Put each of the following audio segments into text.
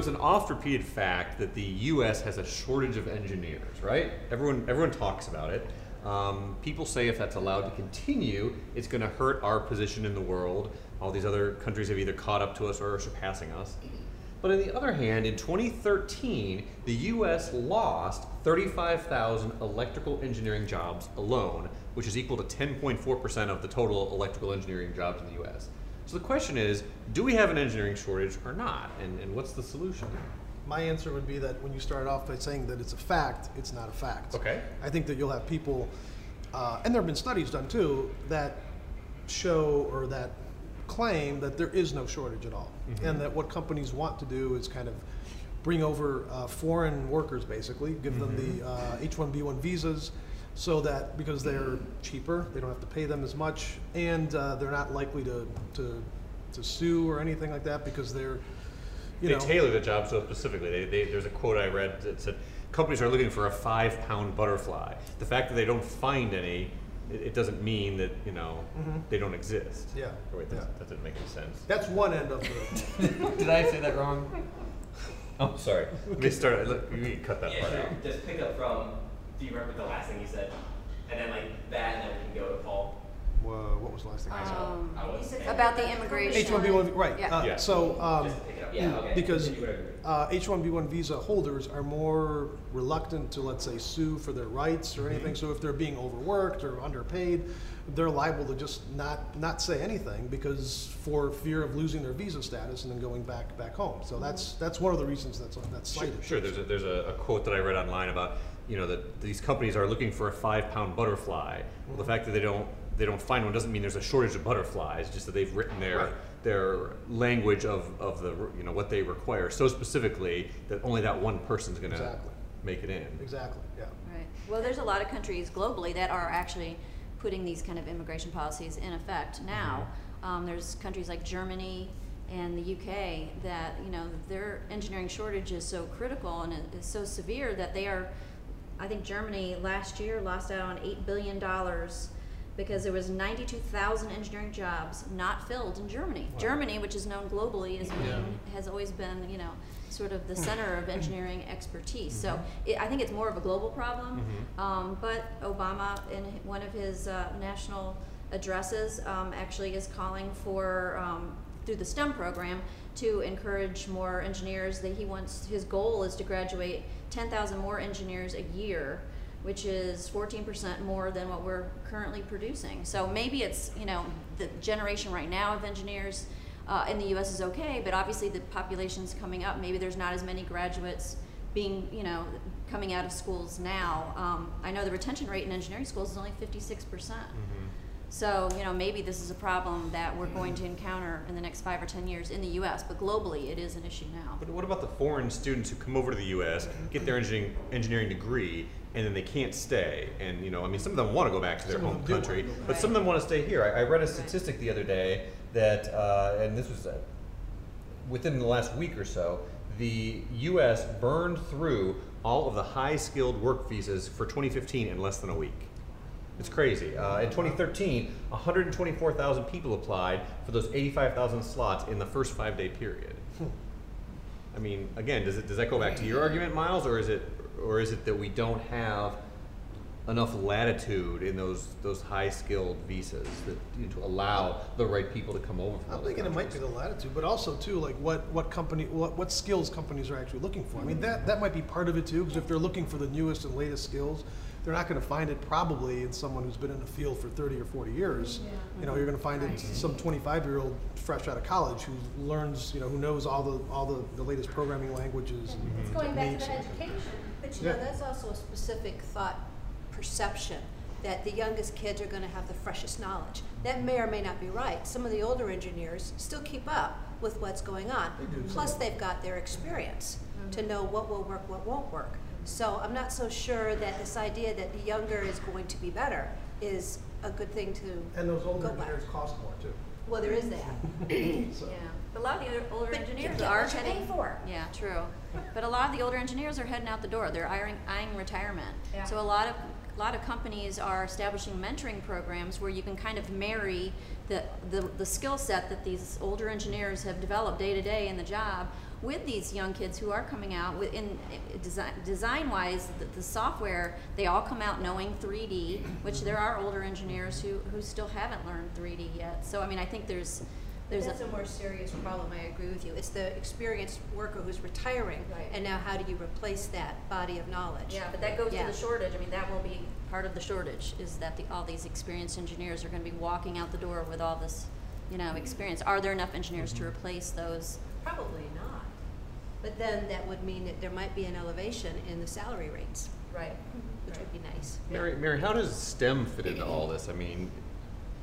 it's an oft-repeated fact that the U.S. has a shortage of engineers, right? Everyone, everyone talks about it. Um, people say if that's allowed to continue, it's going to hurt our position in the world. All these other countries have either caught up to us or are surpassing us. But on the other hand, in 2013, the U.S. lost 35,000 electrical engineering jobs alone, which is equal to 10.4% of the total electrical engineering jobs in the U.S. So the question is, do we have an engineering shortage or not? And, and what's the solution? My answer would be that when you start off by saying that it's a fact, it's not a fact. Okay. I think that you'll have people, uh, and there have been studies done too, that show or that claim that there is no shortage at all. And that what companies want to do is kind of bring over uh, foreign workers, basically, give them the uh, H-1B1 visas, so that because they're cheaper, they don't have to pay them as much, and uh, they're not likely to, to to sue or anything like that because they're, you they know, tailor the job so specifically. They, they, there's a quote I read that said, companies are looking for a five pound butterfly. The fact that they don't find any, it, it doesn't mean that, you know, they don't exist. Yeah, Oh, wait, that's, yeah. that didn't make any sense. that's one end of the. Did I say that wrong? Oh, sorry. Let me start, let me cut that Yeah, part sure. out. Just pick up from, do you remember the last thing you said? And then like that, and then we can go to Paul. Whoa, what was the last thing I said? Um, I was About the immigration. H-1B1, right, Yeah. uh, Yeah. so, um, Just to pick it up. Yeah, okay. because uh, H-1B1 visa holders are more reluctant to, let's say, sue for their rights or anything. So if they're being overworked or underpaid, they're liable to just not, not say anything because for fear of losing their visa status and then going back, back home. So that's, that's one of the reasons that's, that's Sure, cited. sure. There's a, there's a, a quote that I read online about you know that these companies are looking for a five pound butterfly. Well, the fact that they don't they don't find one doesn't mean there's a shortage of butterflies. Just that they've written their Right. their language of, of the you know what they require so specifically that only that one person's going to Exactly. make it in. Exactly, yeah. Right. Well, there's a lot of countries globally that are actually putting these kind of immigration policies in effect now. Um, there's countries like Germany and the UK that, you know, their engineering shortage is so critical and it is so severe that they are, I think Germany last year lost out on $8 billion because there was 92,000 engineering jobs not filled in Germany. Germany, which is known globally as being, has always been, you know, sort of the center of engineering expertise. So it, I think it's more of a global problem. Um, but Obama, in one of his uh, national addresses, um, actually is calling for um, through the STEM program to encourage more engineers. That he wants his goal is to graduate 10,000 more engineers a year which is 14% more than what we're currently producing. So maybe it's, you know, the generation right now of engineers uh, in the US is okay, but obviously the population's coming up. Maybe there's not as many graduates being, you know, coming out of schools now. Um, I know the retention rate in engineering schools is only 56%. percent So, you know, maybe this is a problem that we're going to encounter in the next five or 10 years in the US, but globally it is an issue now. But what about the foreign students who come over to the U.S., get their engineering engineering degree, and then they can't stay? And you know, I mean, some of them want to go back to their Some home country, wanna go but some of them want to stay here. I, I read a statistic the other day that, uh, and this was uh, within the last week or so, the U.S. burned through all of the high-skilled work visas for 2015 in less than a week. It's crazy. Uh, in 2013, 124,000 people applied for those 85,000 slots in the first five-day period. I mean, again, does it does that go back to your argument, Miles, or is it or is it that we don't have enough latitude in those those high-skilled visas that you know, to allow the right people to come over? From I'm thinking it might be the latitude, but also too, like what, what company, what, what skills companies are actually looking for. I mean, that, that might be part of it too, because if they're looking for the newest and latest skills, they're not gonna find it probably in someone who's been in the field for thirty or forty years. You know, you're gonna find it some twenty-five-year-old fresh out of college who learns, you know, who knows all the, all the, the latest programming languages and It's going back techniques to and- education, but you know, that's also a specific thought perception, that the youngest kids are gonna have the freshest knowledge. That may or may not be right. Some of the older engineers still keep up with what's going on. They do, Plus, some. they've got their experience to mm-hmm. know what will work, what won't work. So I'm not so sure that this idea that the younger is going to be better is a good thing to And those older go by. engineers cost more too. Well, there is that. So- Yeah, but a lot of the other older But you engineers get are what you pay heading. for. Yeah, true. But a lot of the older engineers are heading out the door. They're eyeing, eyeing retirement. Yeah. So a lot of a lot of companies are establishing mentoring programs where you can kind of marry the the, the skill set that these older engineers have developed day to day in the job with these young kids who are coming out with in design design wise the, the software they all come out knowing 3D, which there are older engineers who who still haven't learned 3D yet. So I mean I think there's there's That's a, a more serious problem, I agree with you. It's the experienced worker who's retiring, Right. and now how do you replace that body of knowledge? Yeah, but that goes Yeah. to the shortage. I mean, that will be part of the shortage, is that the, all these experienced engineers are gonna be walking out the door with all this, you know, mm-hmm. experience. Are there enough engineers to mm-hmm. replace those? Probably not. But then that would mean that there might be an elevation in the salary rates, Right. which would be nice. Mary, Mary, how does STEM fit into all this? I mean,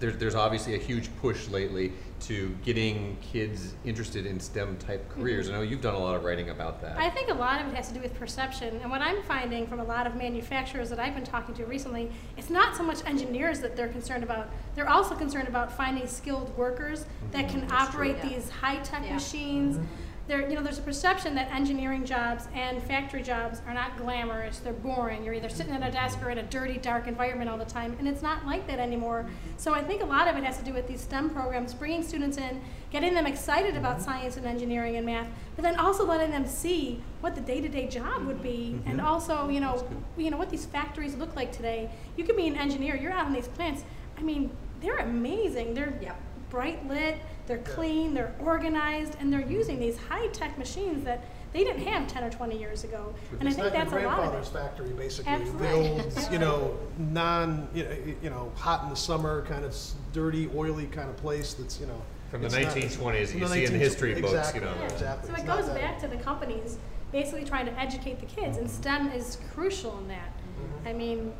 there's, there's obviously a huge push lately to getting kids interested in STEM type mm-hmm. careers. I know you've done a lot of writing about that. I think a lot of it has to do with perception. And what I'm finding from a lot of manufacturers that I've been talking to recently, it's not so much engineers that they're concerned about. They're also concerned about finding skilled workers mm-hmm. that can operate Yeah. these high-tech Yeah. machines. Mm-hmm. There, you know, there's a perception that engineering jobs and factory jobs are not glamorous. They're boring. You're either sitting at a desk or in a dirty, dark environment all the time, and it's not like that anymore. So I think a lot of it has to do with these STEM programs, bringing students in, getting them excited about science and engineering and math, but then also letting them see what the day-to-day job would be, mm-hmm. and mm-hmm. also, you know, you know what these factories look like today. You could be an engineer. You're out in these plants. I mean, they're amazing. They're Yep. bright lit, they're clean, they're organized, and they're using these high tech machines that they didn't have 10 or 20 years ago. And I think not that's a lot of grandfather's it. factory, basically. Absolutely. The old, you know, non, you know, hot in the summer, kind of s- dirty, oily kind of place that's, you know. From the it's not- 1920s that from you the see in 19 history books, you exactly, know. Yeah. Exactly. So It's it not goes that- back to the companies basically trying to educate the kids, and STEM is crucial in that. Mm-hmm. I mean,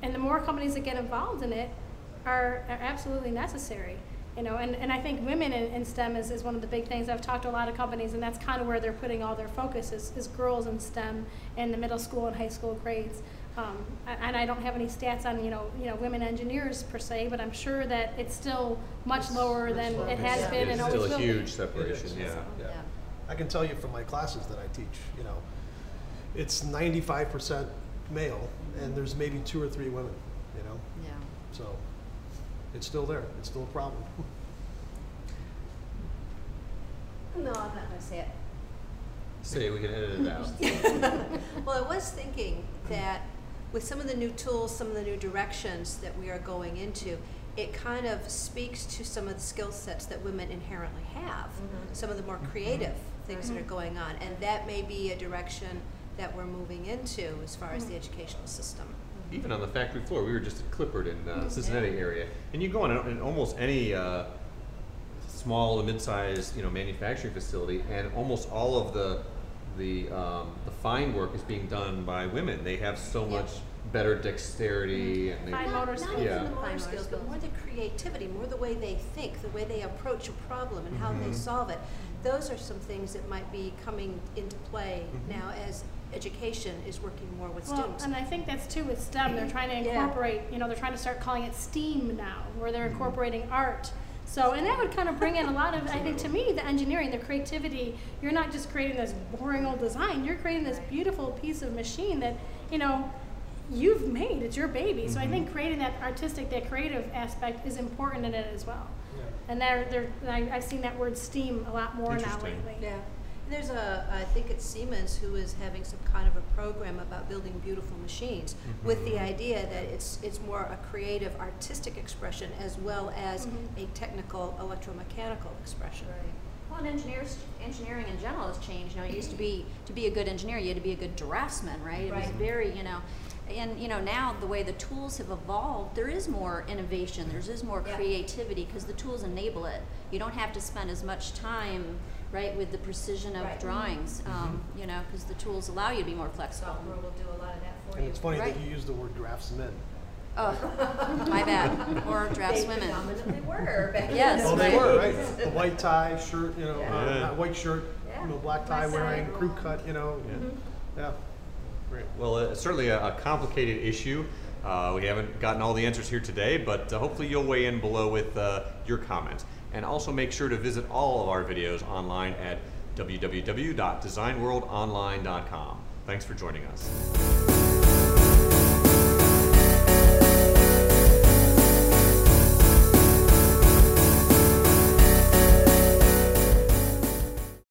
and the more companies that get involved in it are, are absolutely necessary. You know, and, and I think women in, in STEM is, is one of the big things. I've talked to a lot of companies, and that's kind of where they're putting all their focus is, is girls in STEM in the middle school and high school grades. Um, and I don't have any stats on you know you know women engineers per se, but I'm sure that it's still much lower than it has Yeah. been and It's always still a will be. huge separation, is. yeah. Yeah. I can tell you from my classes that I teach, you know, it's ninety-five percent male, and there's maybe two or three women, you know, Yeah. so it's still there. It's still a problem. No, I'm not gonna say it. Say, we can edit it out. Well, I was thinking that with some of the new tools, some of the new directions that we are going into, it kind of speaks to some of the skill sets that women inherently have, mm-hmm. some of the more creative things that are mm-hmm. going on, and that may be a direction that we're moving into as far as the mm-hmm. educational system. Even on the factory floor, we were just at Clippard in uh, Cincinnati area, and you go in, in almost any uh, small to mid-sized, you know, manufacturing facility, and almost all of the the um, the fine work is being done by women. They have so Yeah. much better dexterity, and they, Fine Not, motor not skills. even Yeah. the Fine motor motor skills, but more the creativity, more the way they think, the way they approach a problem and how Mm-hmm. they solve it. Those are some things that might be coming into play Mm-hmm. now as education is working more with Well, students. and I think that's too with STEM. They're trying to Yeah. incorporate, you know, they're trying to start calling it STEAM now, where they're mm-hmm. incorporating art. So, and that would kind of bring in a lot of, I think, to me, the engineering, the creativity. You're not just creating this boring old design. You're creating this beautiful piece of machine that, you know, you've made. It's your baby. So I mm-hmm. think creating that artistic, that creative aspect is important in it as well. And they're, they're, I, I've seen that word STEAM a lot more now lately. Yeah. And there's a, I think it's Siemens who is having some kind of a program about building beautiful machines mm-hmm. with the idea that it's, it's more a creative, artistic expression as well as mm-hmm. a technical, electromechanical expression. Well, and engineers, engineering in general has changed. You know, it used to be to be a good engineer, you had to be a good draftsman, right? It was very, you know, and you know now the way the tools have evolved, there is more innovation. There is is more Yeah. creativity because the tools enable it. You don't have to spend as much time, right, with the precision of Right. drawings. Um, you know, because the tools allow you to be more flexible. Software will do a lot of that for And you. it's funny Right. that you use the word draftsmen. Oh, my bad. Or They draftswomen. predominantly were back in Yes. the Oh, they were, right? The white tie, shirt, you know, uh, Yeah. not white shirt, you know, black tie West wearing, Side crew cut, you know. Yeah. Great. Well, uh, it's certainly a, a complicated issue. Uh, we haven't gotten all the answers here today, but uh, hopefully you'll weigh in below with uh, your comments. And also make sure to visit all of our videos online at www.designworldonline.com. Thanks for joining us.